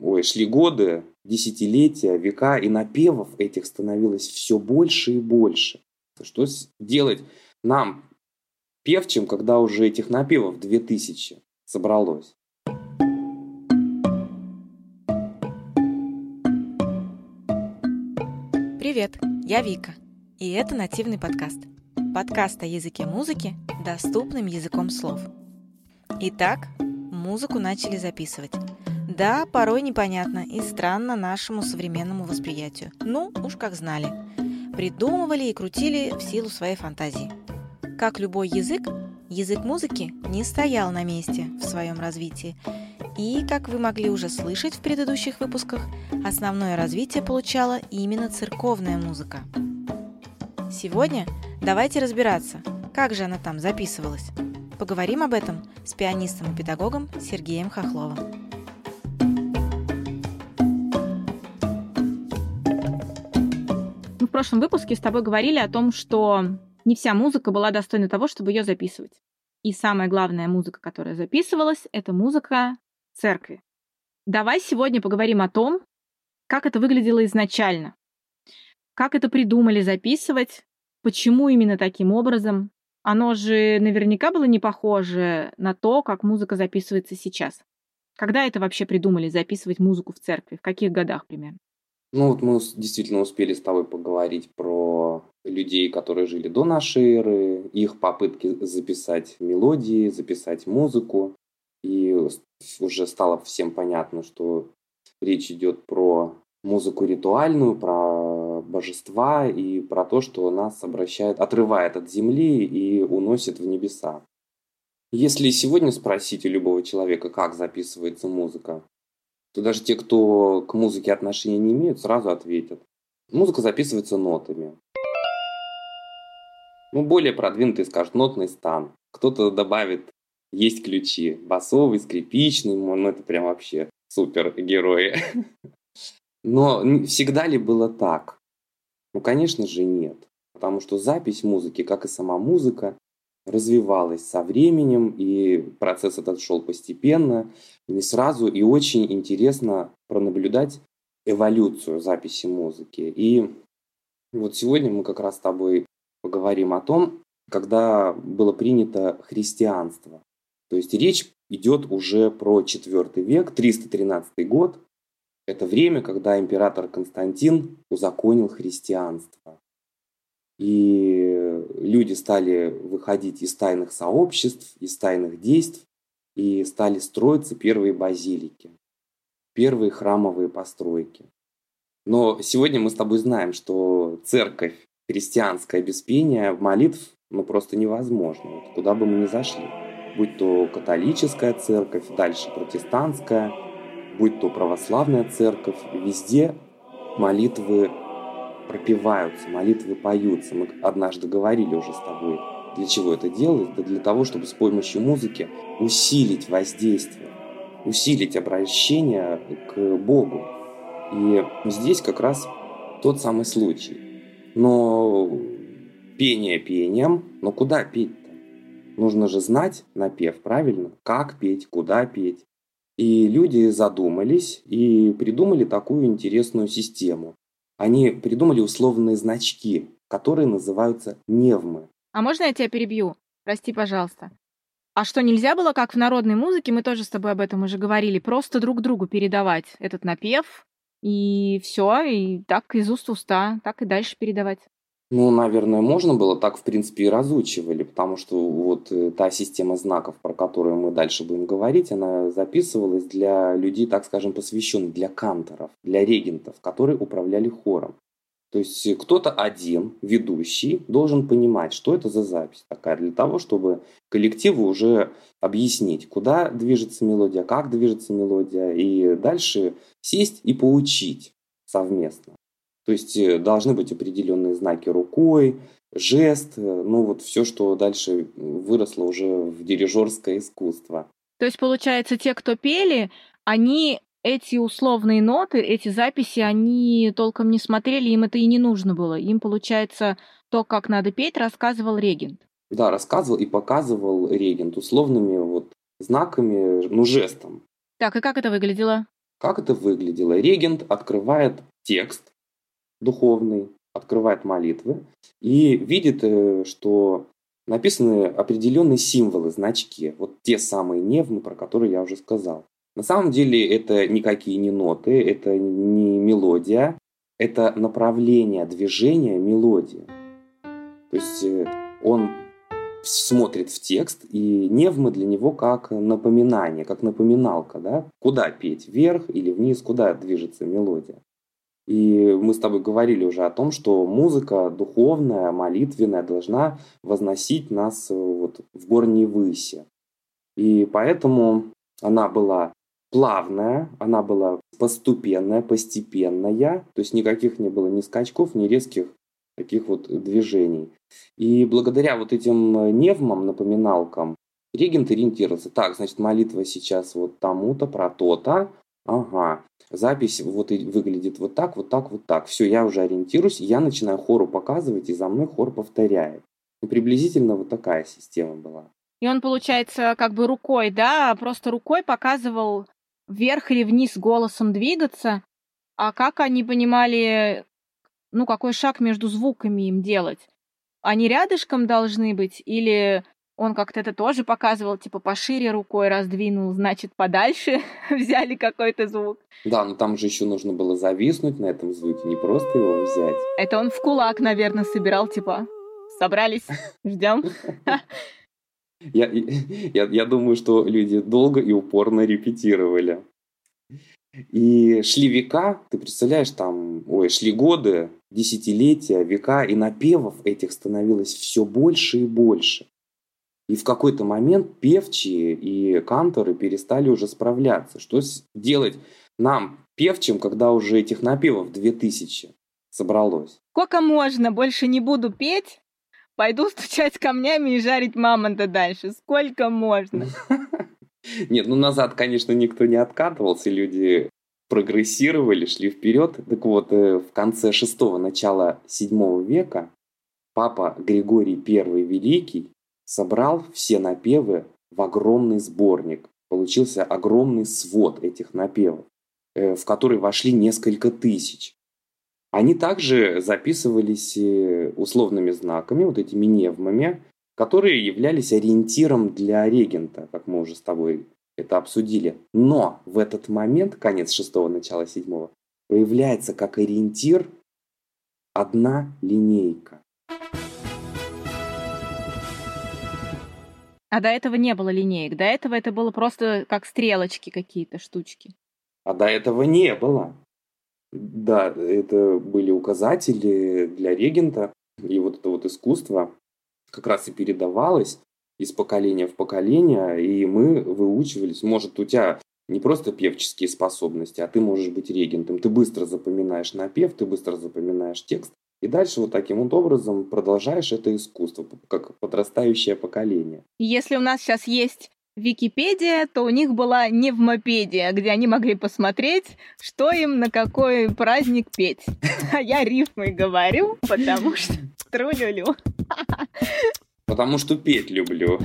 ой, шли годы, десятилетия, века, и напевов этих становилось все больше и больше. Что делать нам, певчим, когда уже этих напевов 2000 собралось? Привет, я Вика, и это нативный подкаст. Подкаст о языке музыки доступным языком слов. Итак, музыку начали записывать. Да, порой непонятно и странно нашему современному восприятию. Ну, уж как знали. Придумывали и крутили в силу своей фантазии. Как любой язык, язык музыки не стоял на месте в своем развитии. И, как вы могли уже слышать в предыдущих выпусках, основное развитие получала именно церковная музыка. Сегодня давайте разбираться, как же она там записывалась. Поговорим об этом с пианистом и педагогом Сергеем Хохловым. Прошлом выпуске с тобой говорили о том, что не вся музыка была достойна того, чтобы ее записывать. И самая главная музыка, которая записывалась, это музыка церкви. Давай сегодня поговорим о том, как это выглядело изначально, как это придумали записывать, почему именно таким образом. Оно же наверняка было не похоже на то, как музыка записывается сейчас. Когда это вообще придумали записывать музыку в церкви? В каких годах примерно? Ну вот мы действительно успели с тобой поговорить про людей, которые жили до нашей эры, их попытки записать мелодии, записать музыку. И уже стало всем понятно, что речь идет про музыку ритуальную, про божества и про то, что нас обращает, отрывает от земли и уносит в небеса. Если сегодня спросить у любого человека, как записывается музыка, то даже те, кто к музыке отношения не имеют, сразу ответят. Музыка записывается нотами. Ну, более продвинутый скажет нотный стан. Кто-то добавит есть ключи. Басовый, скрипичный, ну это прям вообще супер герои. Но всегда ли было так? Ну, конечно же, нет. Потому что запись музыки, как и сама музыка, развивалась со временем, и процесс этот шел постепенно, не сразу, и очень интересно пронаблюдать эволюцию записи музыки. И вот сегодня мы как раз с тобой поговорим о том, когда было принято христианство. То есть речь идет уже про IV век, 313 год. Это время, когда император Константин узаконил христианство. И люди стали выходить из тайных сообществ, из тайных действий, и стали строиться первые базилики, первые храмовые постройки. Но сегодня мы с тобой знаем, что церковь, христианское без пения, молитв ну, просто невозможно, вот куда бы мы ни зашли. Будь то католическая церковь, дальше протестантская, будь то православная церковь, везде молитвы пропиваются, молитвы поются. Мы однажды говорили уже с тобой, для чего это делать? Да для того, чтобы с помощью музыки усилить воздействие, усилить обращение к Богу. И здесь как раз тот самый случай. Но пение пением, но куда петь-то? Нужно же знать напев, правильно? Как петь, куда петь. И люди задумались и придумали такую интересную систему они придумали условные значки, которые называются невмы. А можно я тебя перебью? Прости, пожалуйста. А что, нельзя было, как в народной музыке, мы тоже с тобой об этом уже говорили, просто друг другу передавать этот напев, и все, и так из уст в уста, так и дальше передавать? Ну, наверное, можно было, так, в принципе, и разучивали, потому что вот э, та система знаков, про которую мы дальше будем говорить, она записывалась для людей, так скажем, посвященных, для канторов, для регентов, которые управляли хором. То есть э, кто-то один, ведущий, должен понимать, что это за запись такая, для того, чтобы коллективу уже объяснить, куда движется мелодия, как движется мелодия, и дальше сесть и поучить совместно. То есть э, должны быть определенные знаки рукой, жест, э, ну вот все, что дальше выросло уже в дирижерское искусство. То есть, получается, те, кто пели, они эти условные ноты, эти записи, они толком не смотрели, им это и не нужно было. Им, получается, то, как надо петь, рассказывал регент. Да, рассказывал и показывал регент условными вот знаками, ну, жестом. Так, и как это выглядело? Как это выглядело? Регент открывает текст духовный, открывает молитвы и видит, э, что написаны определенные символы, значки, вот те самые невмы, про которые я уже сказал. На самом деле это никакие не ноты, это не мелодия, это направление движения мелодии. То есть э, он смотрит в текст, и невмы для него как напоминание, как напоминалка, да, куда петь, вверх или вниз, куда движется мелодия. И мы с тобой говорили уже о том, что музыка духовная, молитвенная должна возносить нас э, вот в горние выси. И поэтому она была плавная, она была постепенная, постепенная, то есть никаких не было ни скачков, ни резких таких вот движений. И благодаря вот этим э, невмам, напоминалкам, регент ориентировался. Так, значит, молитва сейчас вот тому-то, про то-то. Ага, запись вот и выглядит вот так, вот так, вот так. Все, я уже ориентируюсь, я начинаю хору показывать, и за мной хор повторяет. И приблизительно вот такая система была. И он, получается, как бы рукой, да, просто рукой показывал вверх или вниз голосом двигаться. А как они понимали, ну, какой шаг между звуками им делать? Они рядышком должны быть или он как-то это тоже показывал, типа пошире рукой раздвинул, значит, подальше взяли какой-то звук. Да, но там же еще нужно было зависнуть на этом звуке, не просто его взять. Это он в кулак, наверное, собирал, типа, собрались, ждем. Я, я, я думаю, что люди долго и упорно репетировали. И шли века, ты представляешь, там, ой, шли годы, десятилетия, века, и напевов этих становилось все больше и больше. И в какой-то момент певчие и канторы перестали уже справляться. Что делать нам, певчим, когда уже этих напевов 2000 собралось? Сколько можно? Больше не буду петь? Пойду стучать камнями и жарить мамонта дальше. Сколько можно? Нет, ну назад, конечно, никто не откатывался, люди прогрессировали, шли вперед. Так вот, э, в конце шестого, начала седьмого века папа Григорий I Великий собрал все напевы в огромный сборник. Получился огромный свод этих напевов, э, в который вошли несколько тысяч. Они также записывались э, условными знаками, вот этими невмами, которые являлись ориентиром для регента, как мы уже с тобой это обсудили. Но в этот момент, конец шестого, начало седьмого, появляется как ориентир одна линейка. А до этого не было линеек. До этого это было просто как стрелочки какие-то, штучки. А до этого не было. Да, это были указатели для регента. И вот это вот искусство как раз и передавалось из поколения в поколение, и мы выучивались. Может, у тебя не просто певческие способности, а ты можешь быть регентом. Ты быстро запоминаешь напев, ты быстро запоминаешь текст, и дальше вот таким вот образом продолжаешь это искусство, как подрастающее поколение. Если у нас сейчас есть Википедия, то у них была невмопедия, где они могли посмотреть, что им на какой праздник петь. А я рифмой говорю, потому что тру-лю-лю. Потому что петь люблю.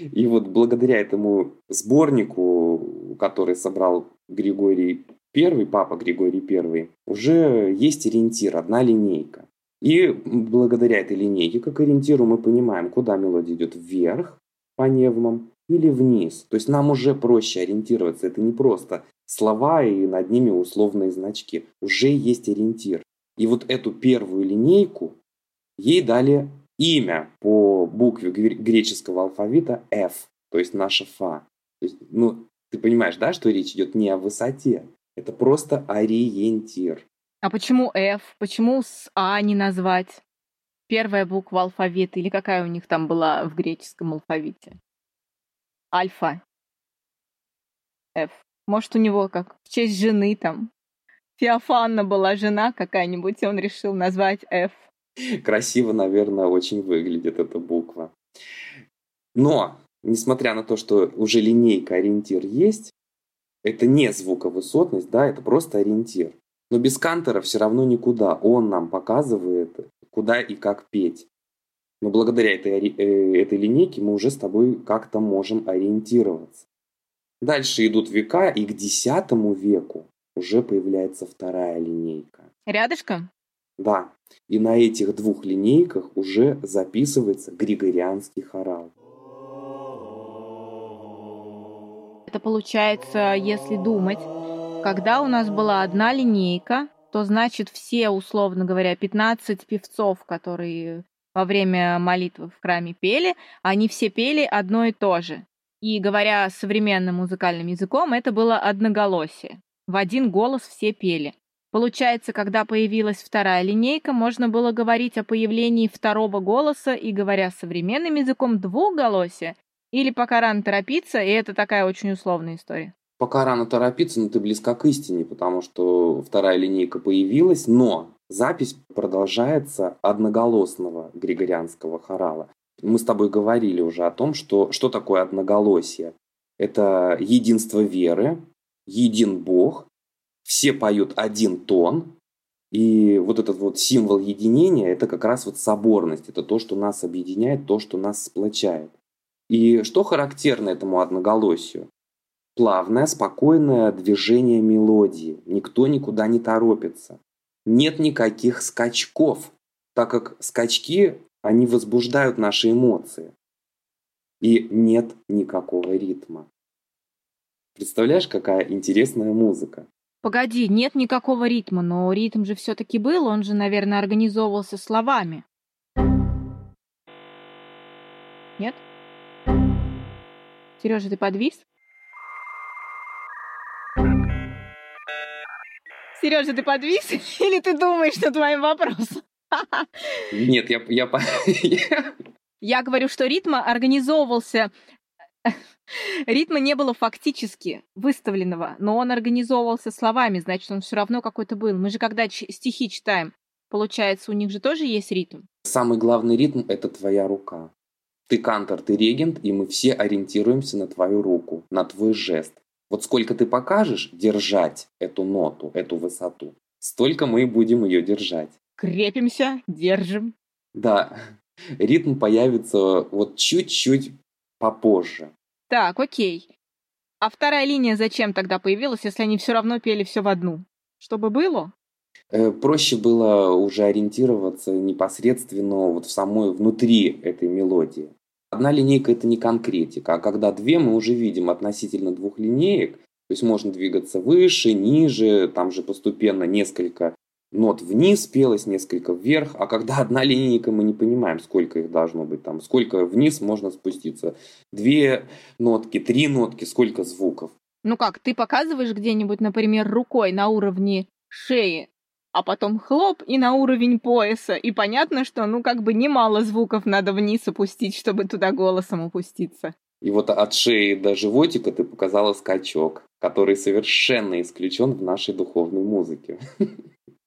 И вот благодаря этому сборнику, который собрал Григорий I, папа Григорий I, уже есть ориентир, одна линейка. И благодаря этой линейке, как ориентиру, мы понимаем, куда мелодия идет вверх по невмам или вниз. То есть нам уже проще ориентироваться. Это не просто слова и над ними условные значки. Уже есть ориентир. И вот эту первую линейку ей дали имя по букве греческого алфавита F, то есть наша фа. То есть, ну, ты понимаешь, да, что речь идет не о высоте, это просто ориентир. А почему F? Почему с А не назвать? Первая буква алфавита или какая у них там была в греческом алфавите? Альфа. F. Может, у него как в честь жены там Феофанна была жена какая-нибудь, и он решил назвать F. Красиво, наверное, очень выглядит эта буква. Но, несмотря на то, что уже линейка ориентир есть, это не звуковысотность, да, это просто ориентир. Но без кантера все равно никуда. Он нам показывает, куда и как петь. Но благодаря этой, э, этой линейке мы уже с тобой как-то можем ориентироваться. Дальше идут века, и к X веку уже появляется вторая линейка. Рядышком? Да. И на этих двух линейках уже записывается григорианский хорал. Это получается, если думать, когда у нас была одна линейка, то значит все, условно говоря, 15 певцов, которые во время молитвы в храме пели, они все пели одно и то же. И говоря современным музыкальным языком, это было одноголосие. В один голос все пели. Получается, когда появилась вторая линейка, можно было говорить о появлении второго голоса и, говоря современным языком, двухголосия. Или пока рано торопиться, и это такая очень условная история. Пока рано торопиться, но ты близка к истине, потому что вторая линейка появилась, но запись продолжается одноголосного григорианского хорала. Мы с тобой говорили уже о том, что, что такое одноголосие. Это единство веры, един Бог, все поют один тон, и вот этот вот символ единения – это как раз вот соборность, это то, что нас объединяет, то, что нас сплочает. И что характерно этому одноголосию? Плавное, спокойное движение мелодии. Никто никуда не торопится. Нет никаких скачков, так как скачки, они возбуждают наши эмоции. И нет никакого ритма. Представляешь, какая интересная музыка? Погоди, нет никакого ритма, но ритм же все-таки был, он же, наверное, организовывался словами. Нет? Сережа, ты подвис? Сережа, ты подвис? Или ты думаешь над моим вопросом? Нет, я... Я, я говорю, что ритм организовывался Ритма не было фактически выставленного, но он организовывался словами, значит, он все равно какой-то был. Мы же когда стихи читаем, получается, у них же тоже есть ритм. Самый главный ритм – это твоя рука. Ты кантор, ты регент, и мы все ориентируемся на твою руку, на твой жест. Вот сколько ты покажешь держать эту ноту, эту высоту, столько мы и будем ее держать. Крепимся, держим. Да, ритм появится вот чуть-чуть попозже. Так, окей. А вторая линия зачем тогда появилась, если они все равно пели все в одну? Чтобы было? Э, проще было уже ориентироваться непосредственно вот в самой внутри этой мелодии. Одна линейка это не конкретика, а когда две мы уже видим относительно двух линеек, то есть можно двигаться выше, ниже, там же постепенно несколько нот вниз пелось, несколько вверх, а когда одна линейка, мы не понимаем, сколько их должно быть там, сколько вниз можно спуститься. Две нотки, три нотки, сколько звуков. Ну как, ты показываешь где-нибудь, например, рукой на уровне шеи, а потом хлоп и на уровень пояса, и понятно, что ну как бы немало звуков надо вниз опустить, чтобы туда голосом опуститься. И вот от шеи до животика ты показала скачок, который совершенно исключен в нашей духовной музыке.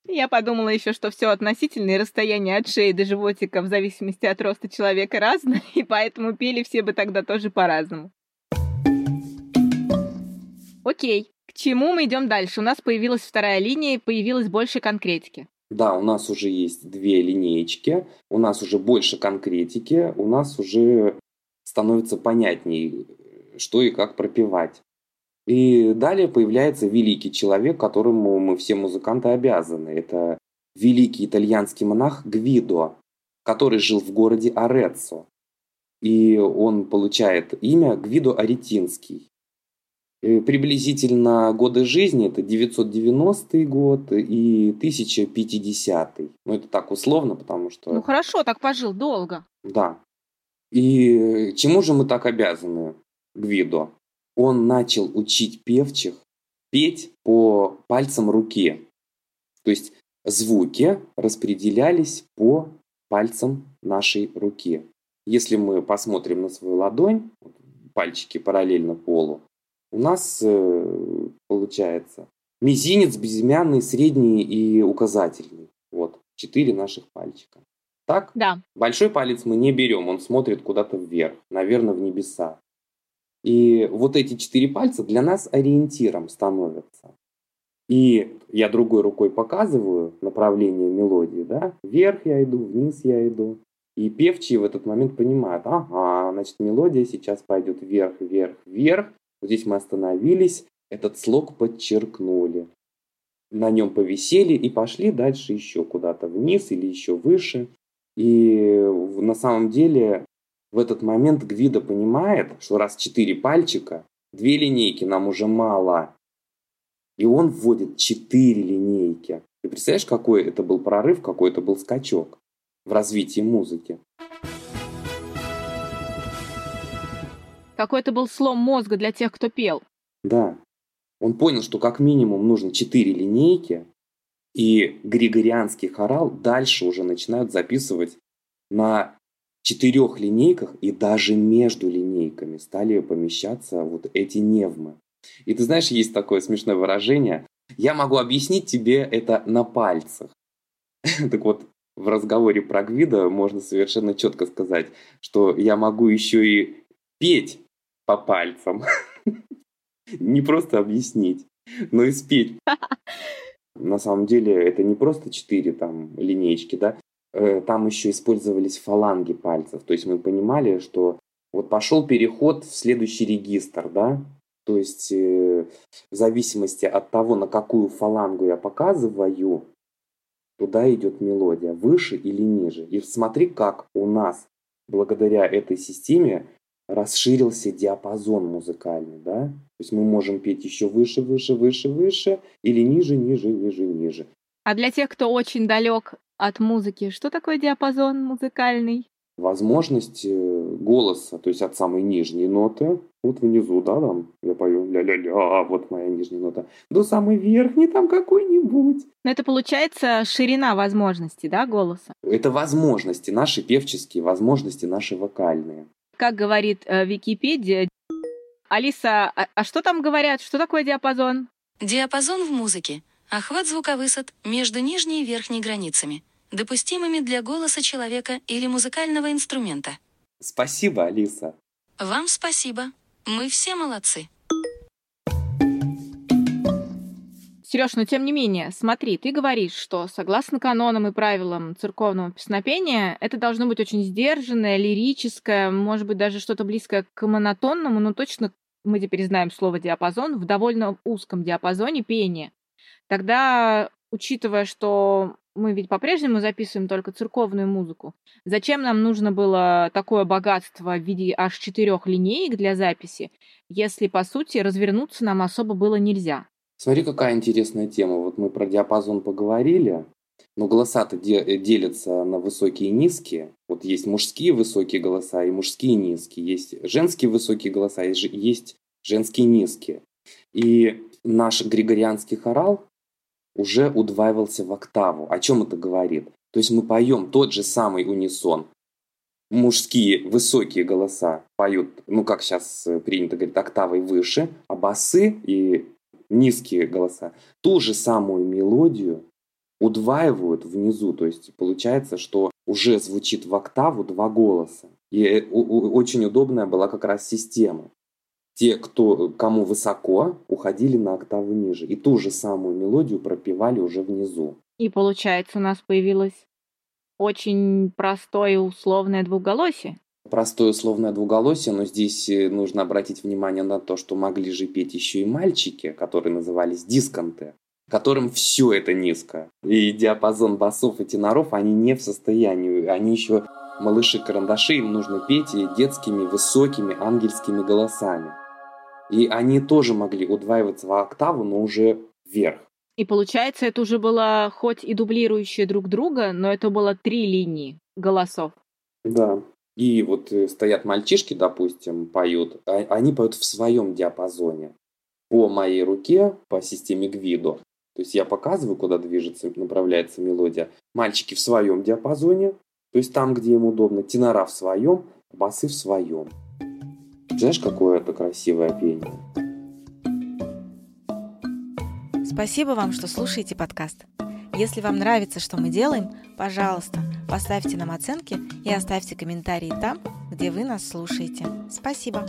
Я подумала еще, что все относительное расстояние от шеи до животика в зависимости от роста человека разное, и поэтому пели все бы тогда тоже по-разному. Окей, чему мы идем дальше? У нас появилась вторая линия, и появилась больше конкретики. Да, у нас уже есть две линеечки, у нас уже больше конкретики, у нас уже становится понятней, что и как пропивать. И далее появляется великий человек, которому мы все музыканты обязаны. Это великий итальянский монах Гвидо, который жил в городе Ореццо. И он получает имя Гвидо Аретинский. И приблизительно годы жизни это 990 год и 1050. Ну, это так условно, потому что... Ну, хорошо, так пожил долго. Да. И чему же мы так обязаны Гвидо? он начал учить певчих петь по пальцам руки. То есть звуки распределялись по пальцам нашей руки. Если мы посмотрим на свою ладонь, пальчики параллельно полу, у нас э, получается мизинец, безымянный, средний и указательный. Вот, четыре наших пальчика. Так? Да. Большой палец мы не берем, он смотрит куда-то вверх, наверное, в небеса. И вот эти четыре пальца для нас ориентиром становятся. И я другой рукой показываю направление мелодии, да, вверх я иду, вниз я иду. И певчие в этот момент понимают, ага, значит, мелодия сейчас пойдет вверх, вверх, вверх, Здесь мы остановились, этот слог подчеркнули. На нем повисели и пошли дальше еще куда-то вниз или еще выше. И на самом деле в этот момент Гвида понимает, что раз четыре пальчика, две линейки нам уже мало. И он вводит четыре линейки. Ты представляешь, какой это был прорыв, какой это был скачок в развитии музыки? Какой это был слом мозга для тех, кто пел. Да. Он понял, что как минимум нужно четыре линейки, и григорианский хорал дальше уже начинают записывать на четырех линейках и даже между линейками стали помещаться вот эти невмы. И ты знаешь, есть такое смешное выражение. Я могу объяснить тебе это на пальцах. Так вот, в разговоре про Гвида можно совершенно четко сказать, что я могу еще и петь по пальцам. Не просто объяснить, но и спеть. На самом деле это не просто четыре там линейки, да, э, там еще использовались фаланги пальцев. То есть мы понимали, что вот пошел переход в следующий регистр, да, то есть э, в зависимости от того, на какую фалангу я показываю, туда идет мелодия, выше или ниже. И смотри, как у нас благодаря этой системе расширился диапазон музыкальный, да? То есть мы можем петь еще выше, выше, выше, выше или ниже, ниже, ниже, ниже. А для тех, кто очень далек от музыки, что такое диапазон музыкальный? Возможность э, голоса, то есть от самой нижней ноты, вот внизу, да, там я пою ля-ля-ля, вот моя нижняя нота, до самой верхней там какой-нибудь. Но это получается ширина возможностей, да, голоса? Это возможности, наши певческие возможности, наши вокальные. Как говорит э, Википедия, Алиса, а, а что там говорят? Что такое диапазон? Диапазон в музыке – охват звуковысот между нижней и верхней границами, допустимыми для голоса человека или музыкального инструмента. Спасибо, Алиса. Вам спасибо. Мы все молодцы. Сереж, но тем не менее, смотри, ты говоришь, что согласно канонам и правилам церковного песнопения, это должно быть очень сдержанное, лирическое, может быть, даже что-то близкое к монотонному, но точно мы теперь знаем слово диапазон в довольно узком диапазоне пения. Тогда, учитывая, что мы ведь по-прежнему записываем только церковную музыку, зачем нам нужно было такое богатство в виде аж четырех линеек для записи, если, по сути, развернуться нам особо было нельзя? Смотри, какая интересная тема. Вот мы про диапазон поговорили, но голоса-то де- делятся на высокие и низкие. Вот есть мужские высокие голоса и мужские низкие. Есть женские высокие голоса и есть женские низкие. И наш григорианский хорал уже удваивался в октаву. О чем это говорит? То есть мы поем тот же самый унисон. Мужские высокие голоса поют, ну как сейчас принято говорить, октавой выше, а басы и низкие голоса, ту же самую мелодию удваивают внизу. То есть получается, что уже звучит в октаву два голоса. И э, очень удобная была как раз система. Те, кто, кому высоко, уходили на октаву ниже. И ту же самую мелодию пропевали уже внизу. И получается, у нас появилось очень простое условное двуголосие простое условное двуголосие, но здесь э, нужно обратить внимание на то, что могли же петь еще и мальчики, которые назывались дисконты, которым все это низко. И диапазон басов и теноров, они не в состоянии, они еще малыши-карандаши, им нужно петь и детскими, высокими, ангельскими голосами. И они тоже могли удваиваться в октаву, но уже вверх. И получается, это уже было хоть и дублирующие друг друга, но это было три линии голосов. Да. И вот э, стоят мальчишки, допустим, поют, а они поют в своем диапазоне. По моей руке, по системе Гвидо. То есть я показываю, куда движется, направляется мелодия. Мальчики в своем диапазоне, то есть там, где им удобно. Тенора в своем, басы в своем. Знаешь, какое это красивое пение? Спасибо вам, что слушаете подкаст. Если вам нравится, что мы делаем, пожалуйста, поставьте нам оценки и оставьте комментарии там, где вы нас слушаете. Спасибо!